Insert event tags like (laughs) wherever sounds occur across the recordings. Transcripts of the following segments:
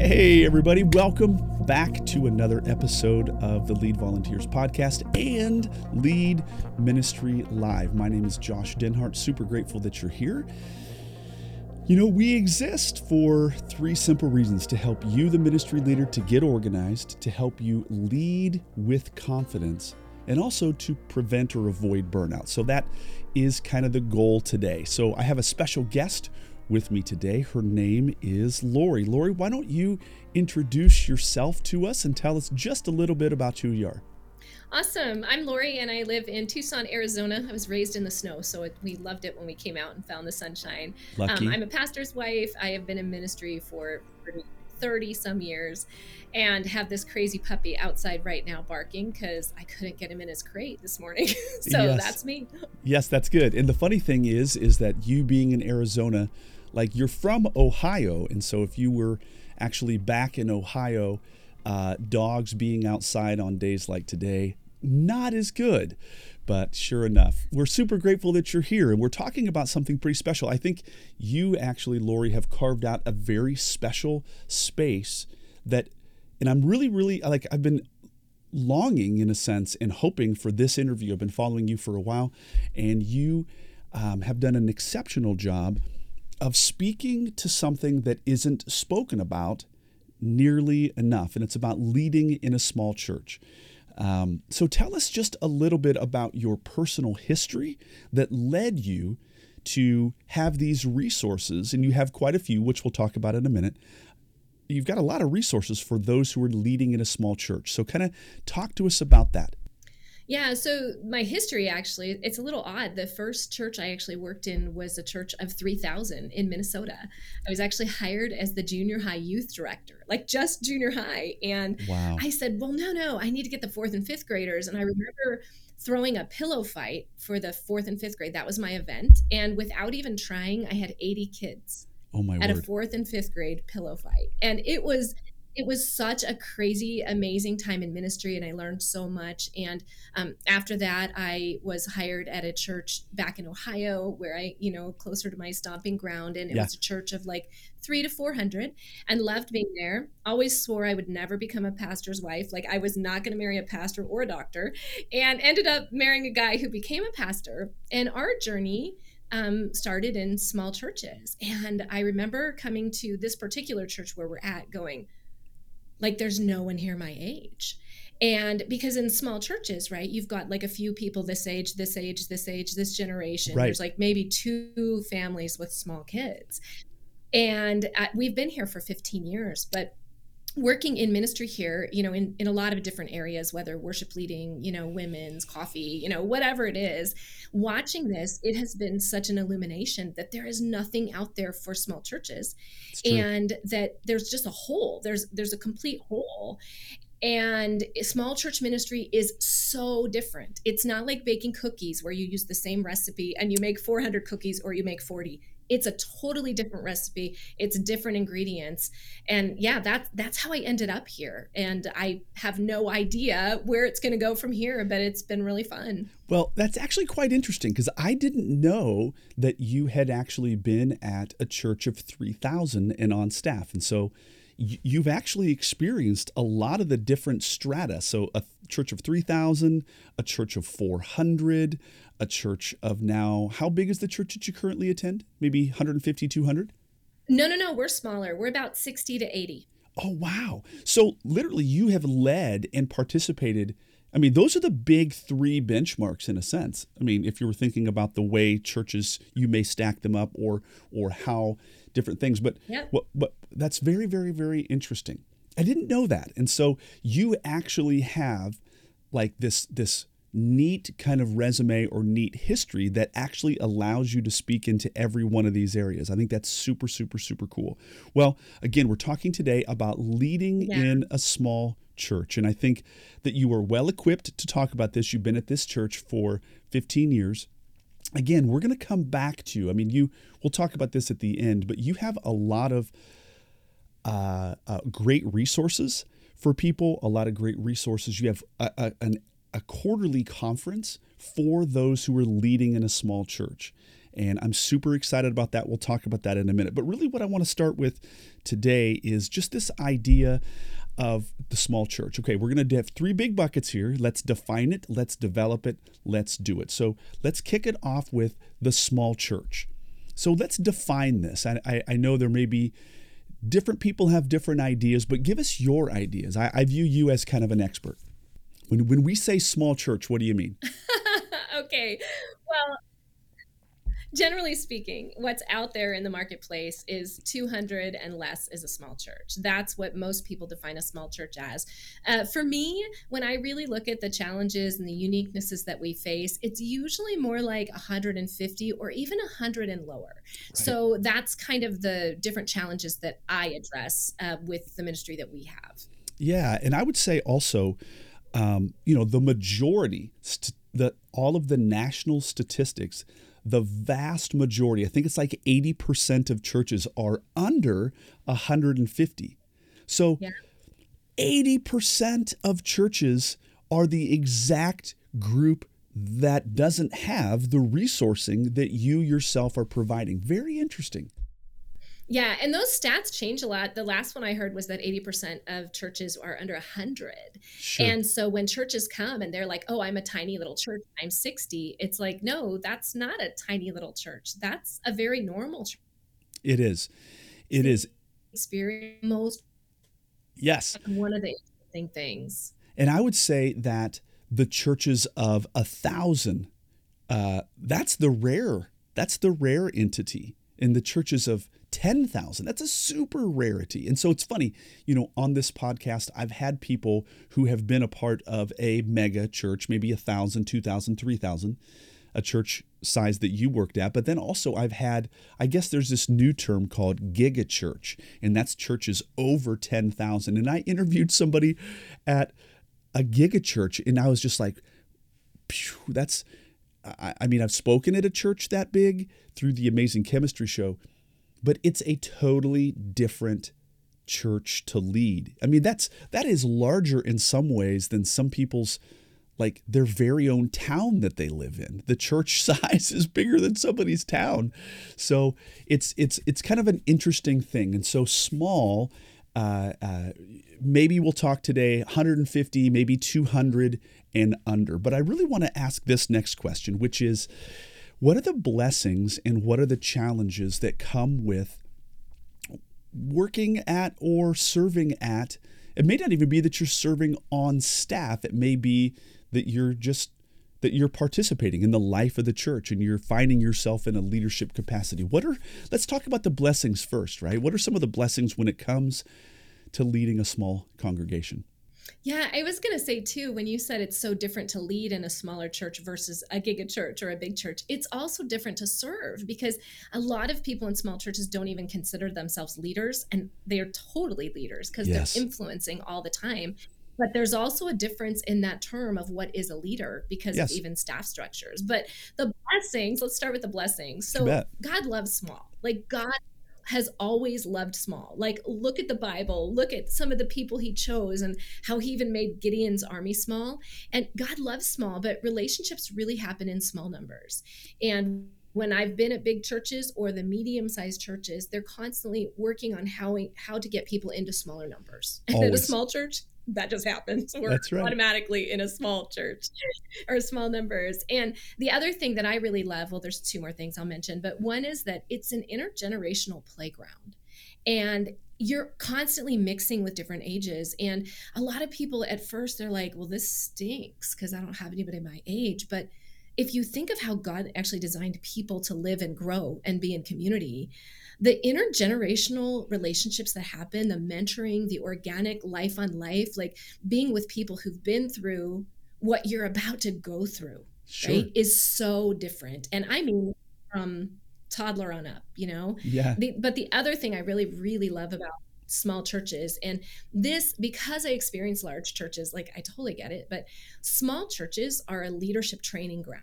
Hey, everybody, welcome back to another episode of the Lead Volunteers podcast and Lead Ministry Live. My name is Josh Denhart. Super grateful that you're here. You know, we exist for three simple reasons to help you, the ministry leader, to get organized, to help you lead with confidence, and also to prevent or avoid burnout. So, that is kind of the goal today. So, I have a special guest with me today. Her name is Laurie. Laurie, why don't you introduce yourself to us and tell us just a little bit about who you are? Awesome. I'm Laurie and I live in Tucson, Arizona. I was raised in the snow, so it, we loved it when we came out and found the sunshine. Lucky. Um, I'm a pastor's wife. I have been in ministry for 30 some years and have this crazy puppy outside right now barking because I couldn't get him in his crate this morning. (laughs) so yes. that's me. Yes, that's good. And the funny thing is, is that you being in Arizona, like you're from Ohio, and so if you were actually back in Ohio, uh, dogs being outside on days like today, not as good. But sure enough, we're super grateful that you're here and we're talking about something pretty special. I think you actually, Laurie, have carved out a very special space that, and I'm really, really like, I've been longing in a sense and hoping for this interview. I've been following you for a while, and you um, have done an exceptional job of speaking to something that isn't spoken about nearly enough, and it's about leading in a small church. Um, so tell us just a little bit about your personal history that led you to have these resources, and you have quite a few, which we'll talk about in a minute. You've got a lot of resources for those who are leading in a small church. So, kind of talk to us about that. Yeah, so my history actually, it's a little odd. The first church I actually worked in was a church of 3,000 in Minnesota. I was actually hired as the junior high youth director, like just junior high. And wow. I said, well, no, no, I need to get the fourth and fifth graders. And I remember throwing a pillow fight for the fourth and fifth grade. That was my event. And without even trying, I had 80 kids. Oh my at word. a fourth and fifth grade pillow fight. And it was it was such a crazy, amazing time in ministry, and I learned so much. And um, after that, I was hired at a church back in Ohio, where I, you know, closer to my stomping ground, and it yeah. was a church of like three to four hundred, and loved being there. Always swore I would never become a pastor's wife. Like I was not going to marry a pastor or a doctor, and ended up marrying a guy who became a pastor. And our journey. Um, started in small churches. And I remember coming to this particular church where we're at going, like there's no one here my age. And because in small churches right you've got like a few people this age this age this age this generation. Right. there's like maybe two families with small kids. And uh, we've been here for 15 years but working in ministry here you know in, in a lot of different areas whether worship leading you know women's coffee you know whatever it is watching this it has been such an illumination that there is nothing out there for small churches. And that there's just a hole. There's there's a complete hole. And small church ministry is so different. It's not like baking cookies where you use the same recipe and you make 400 cookies or you make 40 it's a totally different recipe. It's different ingredients. And yeah that's that's how i ended up here. And i have no idea where it's going to go from here but it's been really fun. Well that's actually quite interesting because i didn't know that you had actually been at a church of 3000 and on staff. And so you've actually experienced a lot of the different strata so a church of 3000 a church of 400 a church of now, how big is the church that you currently attend? Maybe 150, 200? No, no, no. We're smaller. We're about 60 to 80. Oh, wow. So literally, you have led and participated. I mean, those are the big three benchmarks in a sense. I mean, if you were thinking about the way churches, you may stack them up or or how different things. But yep. what, what that's very, very, very interesting. I didn't know that. And so you actually have like this this neat kind of resume or neat history that actually allows you to speak into every one of these areas. I think that's super, super, super cool. Well, again, we're talking today about leading yeah. in a small church. And I think that you are well equipped to talk about this. You've been at this church for 15 years. Again, we're going to come back to, I mean, you, we'll talk about this at the end, but you have a lot of uh, uh, great resources for people, a lot of great resources. You have a, a, an a quarterly conference for those who are leading in a small church. And I'm super excited about that. We'll talk about that in a minute. But really, what I want to start with today is just this idea of the small church. Okay, we're going to have three big buckets here. Let's define it, let's develop it, let's do it. So let's kick it off with the small church. So let's define this. I, I, I know there may be different people have different ideas, but give us your ideas. I, I view you as kind of an expert. When, when we say small church, what do you mean? (laughs) okay. Generally speaking, what's out there in the marketplace is 200 and less is a small church. That's what most people define a small church as. Uh, for me, when I really look at the challenges and the uniquenesses that we face, it's usually more like 150 or even 100 and lower. Right. So that's kind of the different challenges that I address uh, with the ministry that we have. Yeah, and I would say also, um, you know, the majority, st- the all of the national statistics the vast majority, I think it's like 80% of churches are under 150. So yeah. 80% of churches are the exact group that doesn't have the resourcing that you yourself are providing. Very interesting. Yeah, and those stats change a lot. The last one I heard was that 80% of churches are under 100. Sure. And so when churches come and they're like, "Oh, I'm a tiny little church. I'm 60." It's like, "No, that's not a tiny little church. That's a very normal church." It is. It is. Experience most Yes. One of the interesting things. And I would say that the churches of a thousand, uh, that's the rare, that's the rare entity. In the churches of 10,000. That's a super rarity. And so it's funny, you know, on this podcast, I've had people who have been a part of a mega church, maybe a thousand, two thousand, three thousand, a church size that you worked at. But then also, I've had, I guess there's this new term called giga church, and that's churches over 10,000. And I interviewed somebody at a giga church, and I was just like, that's, I, I mean, I've spoken at a church that big through the Amazing Chemistry Show but it's a totally different church to lead. I mean, that's that is larger in some ways than some people's like their very own town that they live in. The church (laughs) size is bigger than somebody's town. So it's it's it's kind of an interesting thing. And so small, uh, uh, maybe we'll talk today 150, maybe 200 and under. But I really want to ask this next question, which is what are the blessings and what are the challenges that come with working at or serving at? It may not even be that you're serving on staff. It may be that you're just that you're participating in the life of the church and you're finding yourself in a leadership capacity. What are let's talk about the blessings first, right? What are some of the blessings when it comes to leading a small congregation? Yeah, I was going to say too, when you said it's so different to lead in a smaller church versus a giga church or a big church, it's also different to serve because a lot of people in small churches don't even consider themselves leaders and they are totally leaders because yes. they're influencing all the time. But there's also a difference in that term of what is a leader because yes. of even staff structures. But the blessings, let's start with the blessings. So God loves small. Like God has always loved small. Like, look at the Bible, look at some of the people he chose and how he even made Gideon's army small. And God loves small, but relationships really happen in small numbers. And when I've been at big churches or the medium-sized churches, they're constantly working on how how to get people into smaller numbers. And (laughs) at a small church, that just happens. We're right. automatically in a small church or small numbers. And the other thing that I really love, well, there's two more things I'll mention, but one is that it's an intergenerational playground. And you're constantly mixing with different ages. And a lot of people at first, they're like, well, this stinks because I don't have anybody my age. But if you think of how God actually designed people to live and grow and be in community, the intergenerational relationships that happen, the mentoring, the organic life on life, like being with people who've been through what you're about to go through, sure. right, is so different. And I mean, from toddler on up, you know? Yeah. The, but the other thing I really, really love about small churches and this because i experience large churches like i totally get it but small churches are a leadership training ground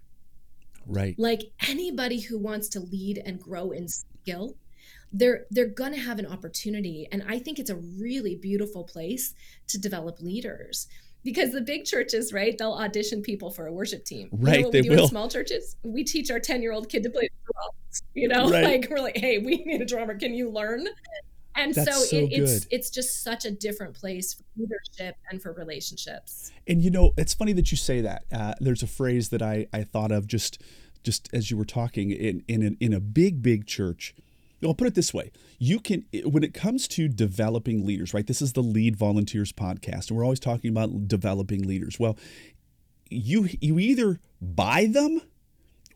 right like anybody who wants to lead and grow in skill they're they're going to have an opportunity and i think it's a really beautiful place to develop leaders because the big churches, right? They'll audition people for a worship team. Right, you know they we do will. In small churches, we teach our ten year old kid to play drums. You know, Right. like we're like, hey, we need a drummer. Can you learn? And so, so it, it's it's just such a different place for leadership and for relationships. And you know, it's funny that you say that. Uh, there's a phrase that I, I thought of just just as you were talking in in a, in a big big church. I'll put it this way: you can when it comes to developing leaders, right? This is the Lead Volunteers podcast, and we're always talking about developing leaders. Well, you you either buy them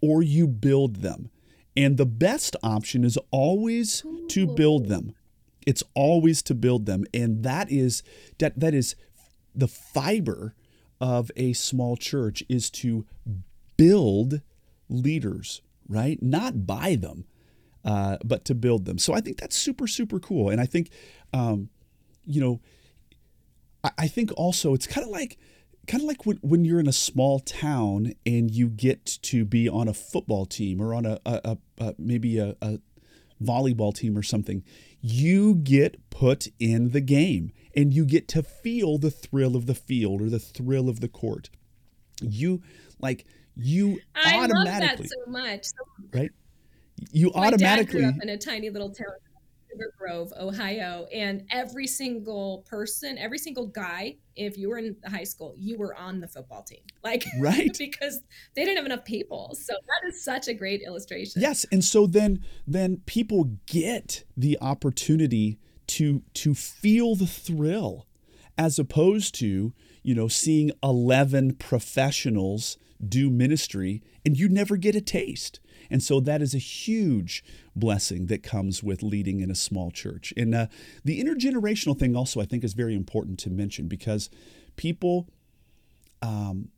or you build them, and the best option is always to build them. It's always to build them, and that is that that is the fiber of a small church is to build leaders, right? Not buy them, uh, but to build them. So I think that's super super cool, and I think, um, you know, I, I think also it's kind of like kind of like when, when you're in a small town and you get to be on a football team or on a, a, a, a maybe a, a volleyball team or something, you get put in the game and you get to feel the thrill of the field or the thrill of the court. You like you I love that automatically so much. Right. You my dad automatically grew up in a tiny little town, Sugar Grove, Ohio, and every single person, every single guy, if you were in high school, you were on the football team, (laughs) like right. (laughs) because they didn't have enough people. So that is such a great illustration. Yes, and so then then people get the opportunity to to feel the thrill as opposed to, you know, seeing 11 professionals do ministry and you never get a taste. And so that is a huge blessing that comes with leading in a small church. And uh, the intergenerational thing also I think is very important to mention because people um,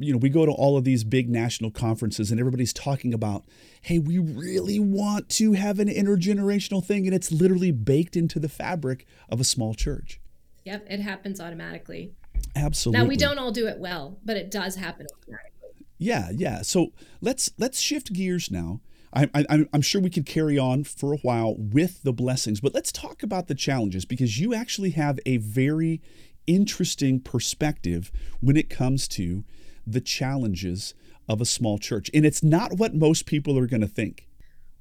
you know, we go to all of these big national conferences and everybody's talking about, hey, we really want to have an intergenerational thing. And it's literally baked into the fabric of a small church. Yep, it happens automatically. Absolutely. Now we don't all do it well, but it does happen automatically. Yeah, yeah. So let's let's shift gears now. I, I, I'm- I'm sure we could carry on for a while with the blessings, but let's talk about the challenges because you actually have a very interesting perspective when it comes to the challenges of a small church. And it's not what most people are going to think.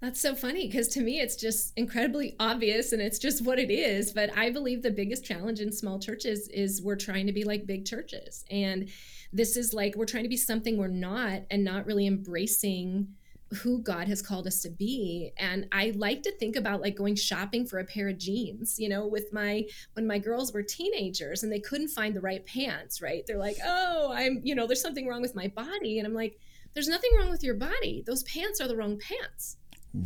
That's so funny because to me it's just incredibly obvious and it's just what it is. But I believe the biggest challenge in small churches is we're trying to be like big churches. And this is like we're trying to be something we're not and not really embracing who God has called us to be. And I like to think about like going shopping for a pair of jeans, you know, with my when my girls were teenagers and they couldn't find the right pants, right? They're like, "Oh, I'm, you know, there's something wrong with my body." And I'm like, "There's nothing wrong with your body. Those pants are the wrong pants."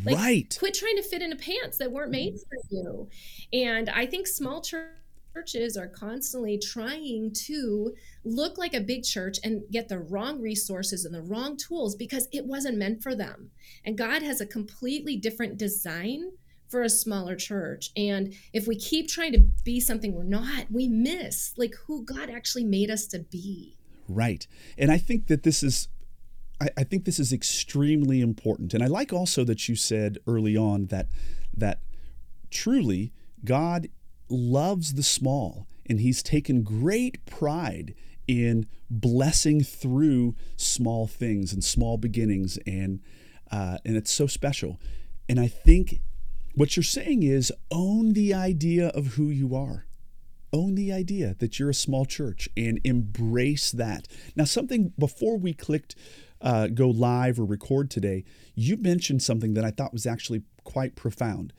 Like, right. Quit trying to fit into pants that weren't made for you. And I think small churches are constantly trying to look like a big church and get the wrong resources and the wrong tools because it wasn't meant for them. And God has a completely different design for a smaller church. And if we keep trying to be something we're not, we miss like who God actually made us to be. Right. And I think that this is I, I think this is extremely important. And I like also that you said early on that that truly God loves the small and he's taken great pride in blessing through small things and small beginnings and uh, and it's so special. And I think what you're saying is own the idea of who you are own the idea that you're a small church and embrace that. Now, something before we clicked uh, go live or record today, you mentioned something that I thought was actually quite profound.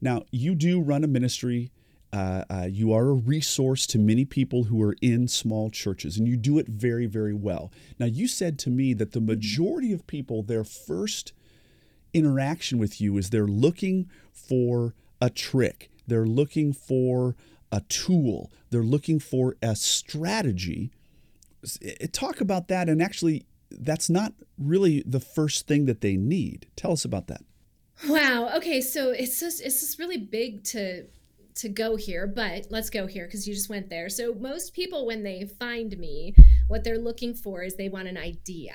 Now, you do run a ministry. Uh, uh, you are a resource to many people who are in small churches, and you do it very, very well. Now, you said to me that the majority of people, their first interaction with you is they're looking for a trick, they're looking for a tool, they're looking for a strategy. Eh, Talk about that, and actually, that's not really the first thing that they need. Tell us about that. Wow. Okay. So it's just it's just really big to to go here, but let's go here because you just went there. So most people, when they find me, what they're looking for is they want an idea.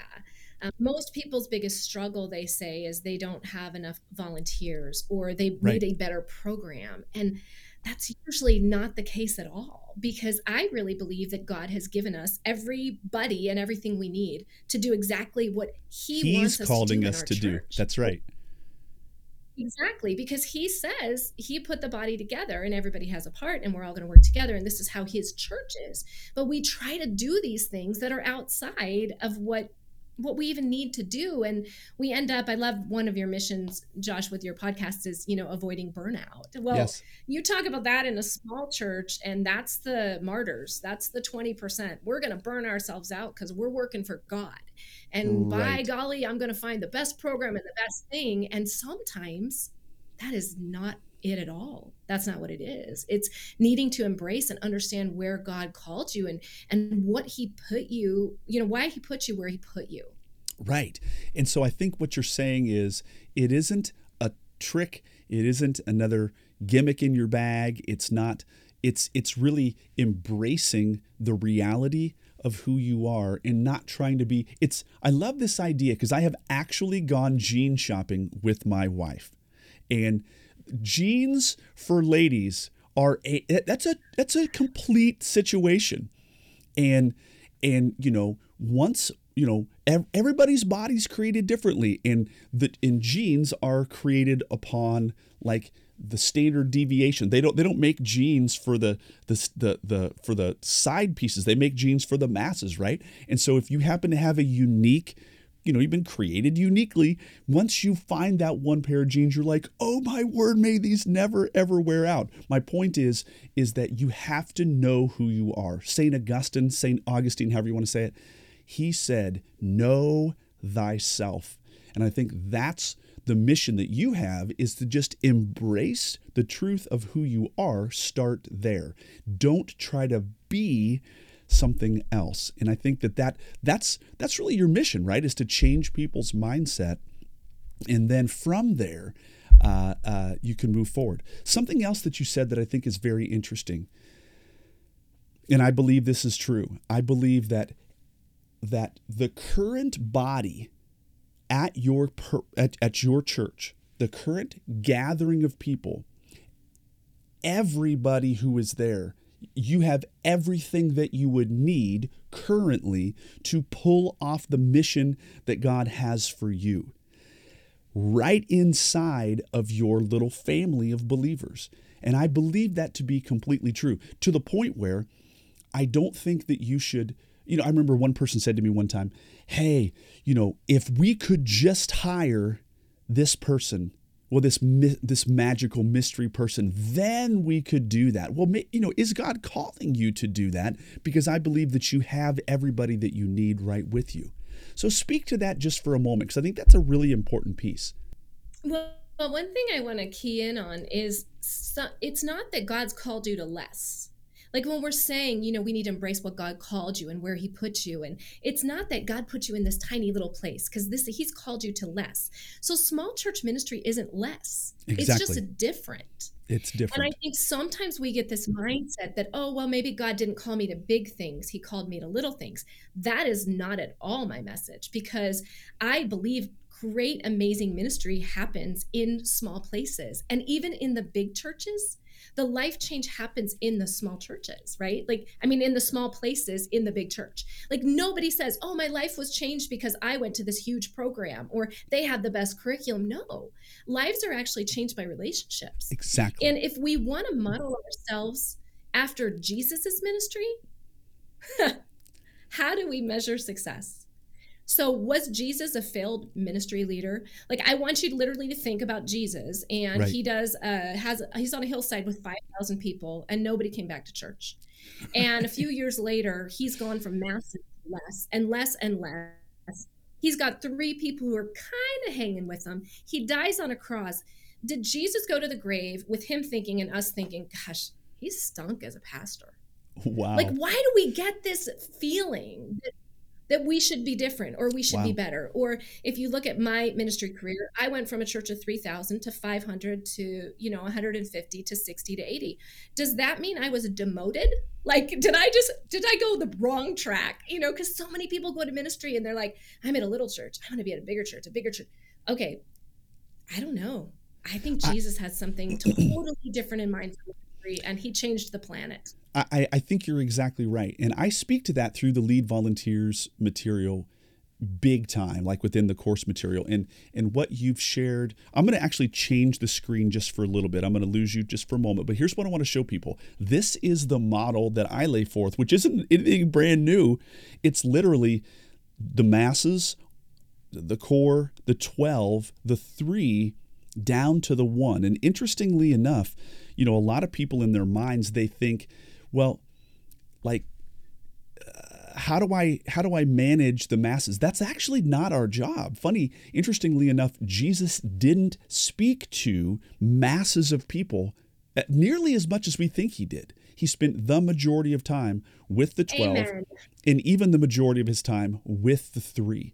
Um, most people's biggest struggle, they say, is they don't have enough volunteers or they Right. need a better program. And that's usually not the case at all because I really believe that God has given us everybody and everything we need to do exactly what He He's wants us calling to do us to our do. That's right. Exactly, because he says he put the body together and everybody has a part and we're all going to work together and this is how his church is. But we try to do these things that are outside of what what we even need to do. And we end up i love one of your missions josh with your podcast is you know avoiding burnout. Well Yes. you talk about that in a small church and that's the martyrs. That's the 20% we're going to burn ourselves out because we're working for god. And by golly i'm going to find the best program and the best thing. And sometimes that is not it at all that's not what it is it's needing to embrace and understand where god called you and and what he put you you know why he put you where he put you Right. And so I think what you're saying is it isn't a trick, it isn't another gimmick in your bag. It's not it's it's really embracing the reality of who you are and not trying to be it's I love this idea because I have actually gone jean shopping with my wife. And jeans for ladies are a that's a that's a complete situation. And and you know once you know ev- everybody's body's created differently and the and jeans are created upon like the standard deviation. They don't they don't make jeans for the the the, the for the side pieces. They make jeans for the masses right? And so if you happen to have a unique you know, you've been created uniquely. Once you find that one pair of jeans, you're like, oh my word, may these never ever wear out. My point is, is that you have to know who you are. Saint Augustine, Saint Augustine, however you want to say it, he said, know thyself. And I think that's the mission that you have is to just embrace the truth of who you are. Start there. Don't try to be something else. And I think that, that that's that's really your mission, right? Is to change people's mindset, and then from there, uh, uh, you can move forward. Something else that you said that I think is very interesting, and I believe this is true. I believe that that the current body at your per, at, at your church, the current gathering of people, everybody who is there you have everything that you would need currently to pull off the mission that God has for you. Right inside of your little family of believers. And I believe that to be completely true to the point where I don't think that you should. You know, I remember one person said to me one time, Hey, you know, if we could just hire this person well this this magical mystery person then we could do that. Well you know is god calling you to do that? Because i believe that you have everybody that you need right with you. So speak to that just for a moment because i think that's a really important piece. Well one thing i want to key in on is it's not that god's called you to less like when we're saying, you know, we need to embrace what God called you and where he put you. And it's not that God put you in this tiny little place because this he's called you to less. So small church ministry isn't less. Exactly. It's just different. It's different. And I think sometimes we get this mindset that, oh, well, maybe God didn't call me to big things. He called me to little things. That is not at all my message because I believe great, amazing ministry happens in small places. And even in the big churches, the life change happens in the small churches, right? Like, I mean, in the small places in the big church. Like, nobody says, oh, my life was changed because I went to this huge program or they had the best curriculum. No, lives are actually changed by relationships. Exactly. And if we want to model ourselves after Jesus's ministry, (laughs) how do we measure success? So was Jesus a failed ministry leader? Like I want you to literally to think about Jesus and right. he does uh has he's on a hillside with 5,000 people and nobody came back to church. And a few (laughs) years later, he's gone from massive to less and less and less. He's got three people who are kind of hanging with him. He dies on a cross. Did Jesus go to the grave with him thinking and us thinking, gosh, he stunk as a pastor? Wow. Like, why do we get this feeling that that we should be different or we should wow. be better. Or if you look at my ministry career, I went from a church of 3,000 to 500 to, you know, 150 to 60 to 80. Does that mean I was demoted? Like, did I just, did I go the wrong track? You know, because so many people go to ministry and they're like, I'm at a little church. I want to be at a bigger church, a bigger church. Okay. I don't know. I think Jesus has something totally different in mind and he changed the planet. I, I think you're exactly right. And I speak to that through the lead volunteers material big time like within the course material. And and what you've shared i'm going to actually change the screen just for a little bit. I'm going to lose you just for a moment. But here's what i want to show people. This is the model that i lay forth which isn't anything brand new. It's literally the masses the core the 12 the 3 down to the 1 and interestingly enough you know a lot of people in their minds they think well like uh, how do I how do I manage the masses? That's actually not our job. Funny, interestingly enough, Jesus didn't speak to masses of people uh, nearly as much as we think he did. He spent the majority of time with the 12 Amen. and even the majority of his time with the 3.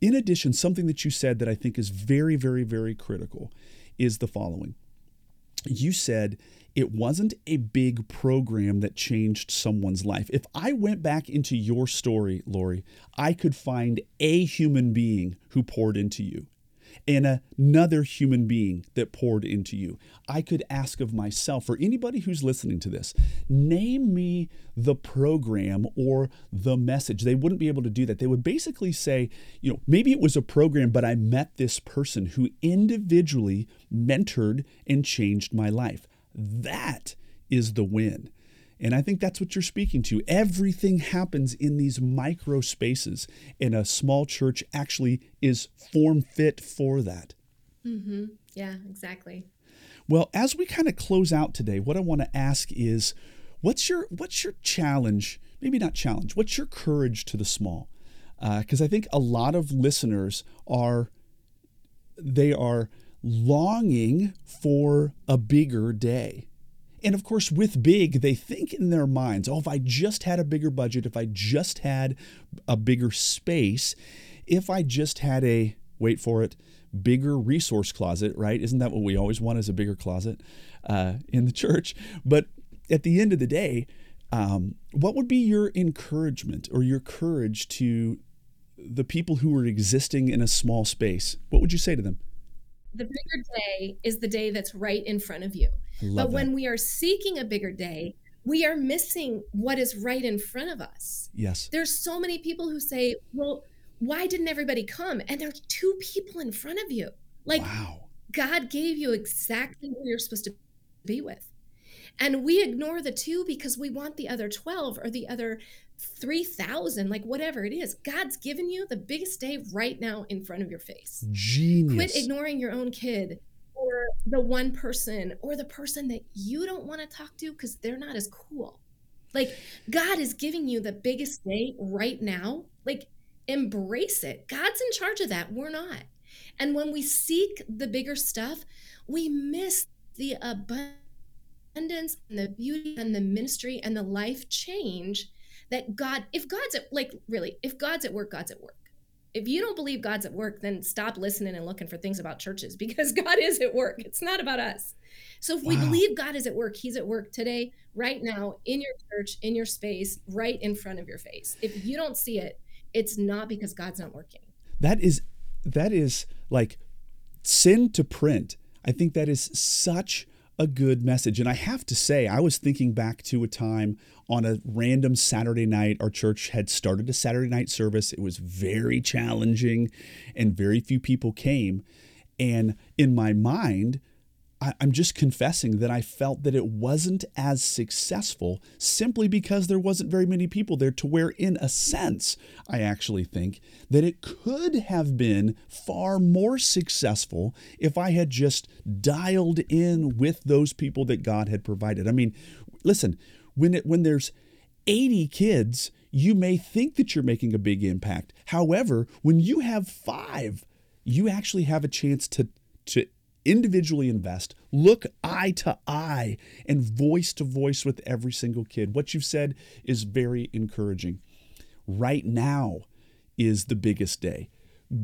In addition, something that you said that I think is very very very critical is the following. You said it wasn't a big program that changed someone's life. If I went back into your story, Laurie, I could find a human being who poured into you and another human being that poured into you. I could ask of myself, or anybody who's listening to this, name me the program or the message. They wouldn't be able to do that. They would basically say, you know, maybe it was a program, but I met this person who individually mentored and changed my life. That is the win. And I think that's what you're speaking to. Everything happens in these micro spaces, and a small church actually is form fit for that. Mm-hmm. Yeah, exactly. Well, as we kind of close out today, what I want to ask is, what's your what's your challenge? Maybe not challenge. What's your courage to the small? Because uh, I think a lot of listeners are they are longing for a bigger day. And of course, with big, they think in their minds, oh, if I just had a bigger budget, if I just had a bigger space, if I just had a, wait for it, bigger resource closet, right? Isn't that what we always want is a bigger closet uh, in the church? But at the end of the day, um, what would be your encouragement or your courage to the people who are existing in a small space? What would you say to them? The bigger day is the day that's right in front of you. But that. when we are seeking a bigger day, we are missing what is right in front of us. Yes. There's so many people who say, well, why didn't everybody come? And there's two people in front of you. Like, wow. God gave you exactly who you're supposed to be with. And we ignore the two because we want the other 12 or the other 3,000, like whatever it is. God's given you the biggest day right now in front of your face. Genius. Quit ignoring your own kid or the one person or the person that you don't want to talk to because they're not as cool. Like God is giving you the biggest day right now. Like embrace it. God's in charge of that. We're not. And when we seek the bigger stuff, we miss the abundance and the beauty and the ministry and the life change that God, if God's at, like, really, if God's at work, God's at work. If you don't believe God's at work, then stop listening and looking for things about churches (laughs) because God is at work. It's not about us. So if wow. we believe God is at work, He's at work today, right now, in your church, in your space, right in front of your face. If you don't see it, it's not because God's not working. That is, that is like sin to print. I think that is such a good message. And I have to say, I was thinking back to a time on a random Saturday night. Our church had started a Saturday night service. It was very challenging, and very few people came. And in my mind, I, am just confessing that I felt that it wasn't as successful simply because there wasn't very many people there to where, in a sense, I actually think that it could have been far more successful if I had just dialed in with those people that God had provided. I mean, listen, when it when there's 80 kids, you may think that you're making a big impact. However, when you have 5, you actually have a chance to to individually invest, look eye to eye and voice to voice with every single kid. What you've said is very encouraging. Right now is the biggest day.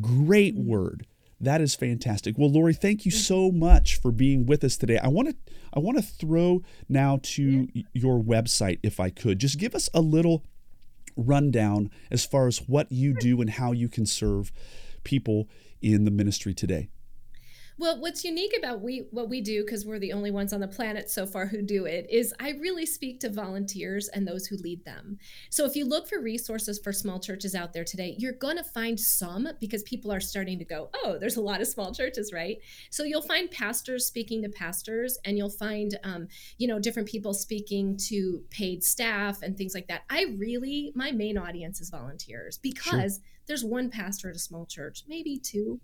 Great word. That is fantastic. Well, Laurie, thank you so much for being with us today. I want to I want to throw now to your website if I could. Just give us a little rundown as far as what you do and how you can serve people in the ministry today. Well, what's unique about we what we do because we're the only ones on the planet so far who do it is I really speak to volunteers and those who lead them. So if you look for resources for small churches out there today, you're going to find some because people are starting to go, "Oh, there's a lot of small churches, right?" So you'll find pastors speaking to pastors and you'll find um, you know, different people speaking to paid staff and things like that. I really my main audience is volunteers because sure. there's one pastor at a small church, maybe two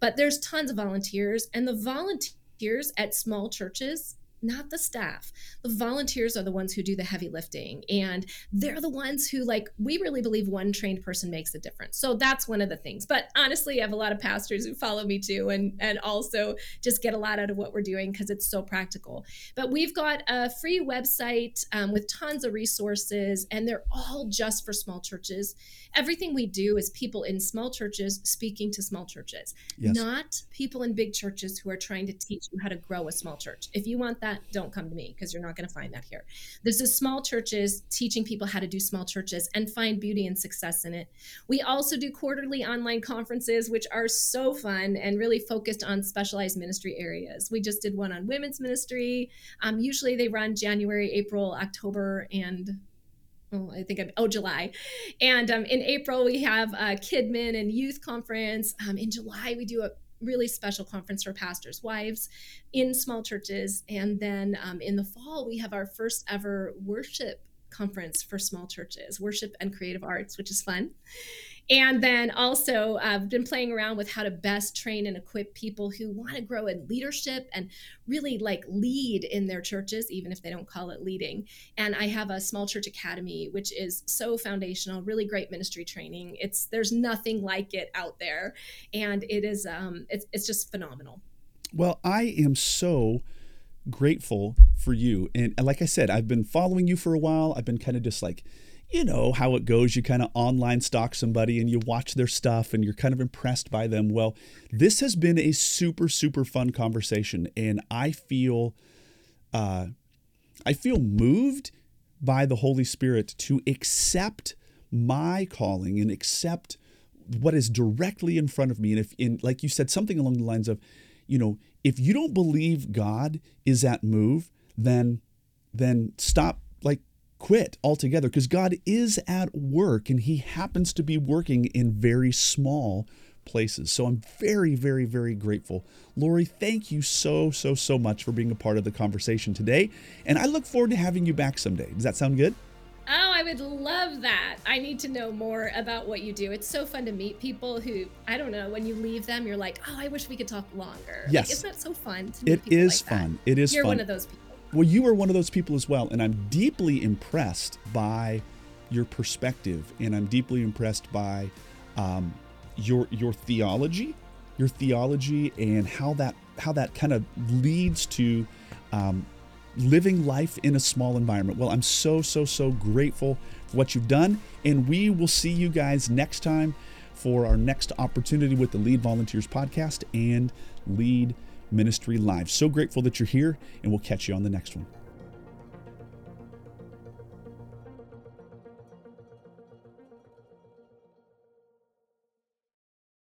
but there's tons of volunteers, and the volunteers at small churches not the staff. The volunteers are the ones who do the heavy lifting. And they're the ones who, like, we really believe one trained person makes a difference. So that's one of the things. But honestly, I have a lot of pastors who follow me too and, and also just get a lot out of what we're doing because it's so practical. But we've got a free website um, with tons of resources, and they're all just for small churches. Everything we do is people in small churches speaking to small churches, yes. not people in big churches who are trying to teach you how to grow a small church. If you want that, that, don't come to me because you're not going to find that here. This is small churches teaching people how to do small churches and find beauty and success in it. We also do quarterly online conferences, which are so fun and really focused on specialized ministry areas. We just did one on women's ministry. Um, usually they run January, April, October, and oh, I think I'm, oh, July. And um, in April, we have a Kidmin and Youth Conference. Um, in July, we do a really special conference for pastors' wives in small churches. And then um, in the fall, we have our first ever worship conference for small churches, worship and creative arts, which is fun. And then also, I've been playing around with how to best train and equip people who want to grow in leadership and really like lead in their churches, even if they don't call it leading. And I have a small church academy, which is so foundational, really great ministry training. It's there's nothing like it out there, and it is um, it's it's just phenomenal. Well, I am so grateful for you, and like I said, I've been following you for a while. I've been kind of just like you know how it goes. You kind of online stalk somebody and you watch their stuff and you're kind of impressed by them. Well, this has been a super, super fun conversation. And I feel, uh, I feel moved by the Holy Spirit to accept my calling and accept what is directly in front of me. And if, in, like you said, something along the lines of, you know, if you don't believe God is at move, then, then stop quit altogether because God is at work and He happens to be working in very small places. So I'm very, very, very grateful. Laurie, thank you so, so, so much for being a part of the conversation today. And I look forward to having you back someday. Does that sound good? Oh, I would love that. I need to know more about what you do. It's so fun to meet people who, I don't know, when you leave them, you're like, oh, I wish we could talk longer. Yes. Like, isn't that so fun? it is like fun. That? It is you're fun. one of those people. Well, you are one of those people as well, and I'm deeply impressed by your perspective, and I'm deeply impressed by um, your your theology, your theology, and how that how that kind of leads to um, living life in a small environment. Well, I'm so so so grateful for what you've done, and we will see you guys next time for our next opportunity with the Lead Volunteers podcast and Lead Ministry Live. So grateful that you're here, and we'll catch you on the next one.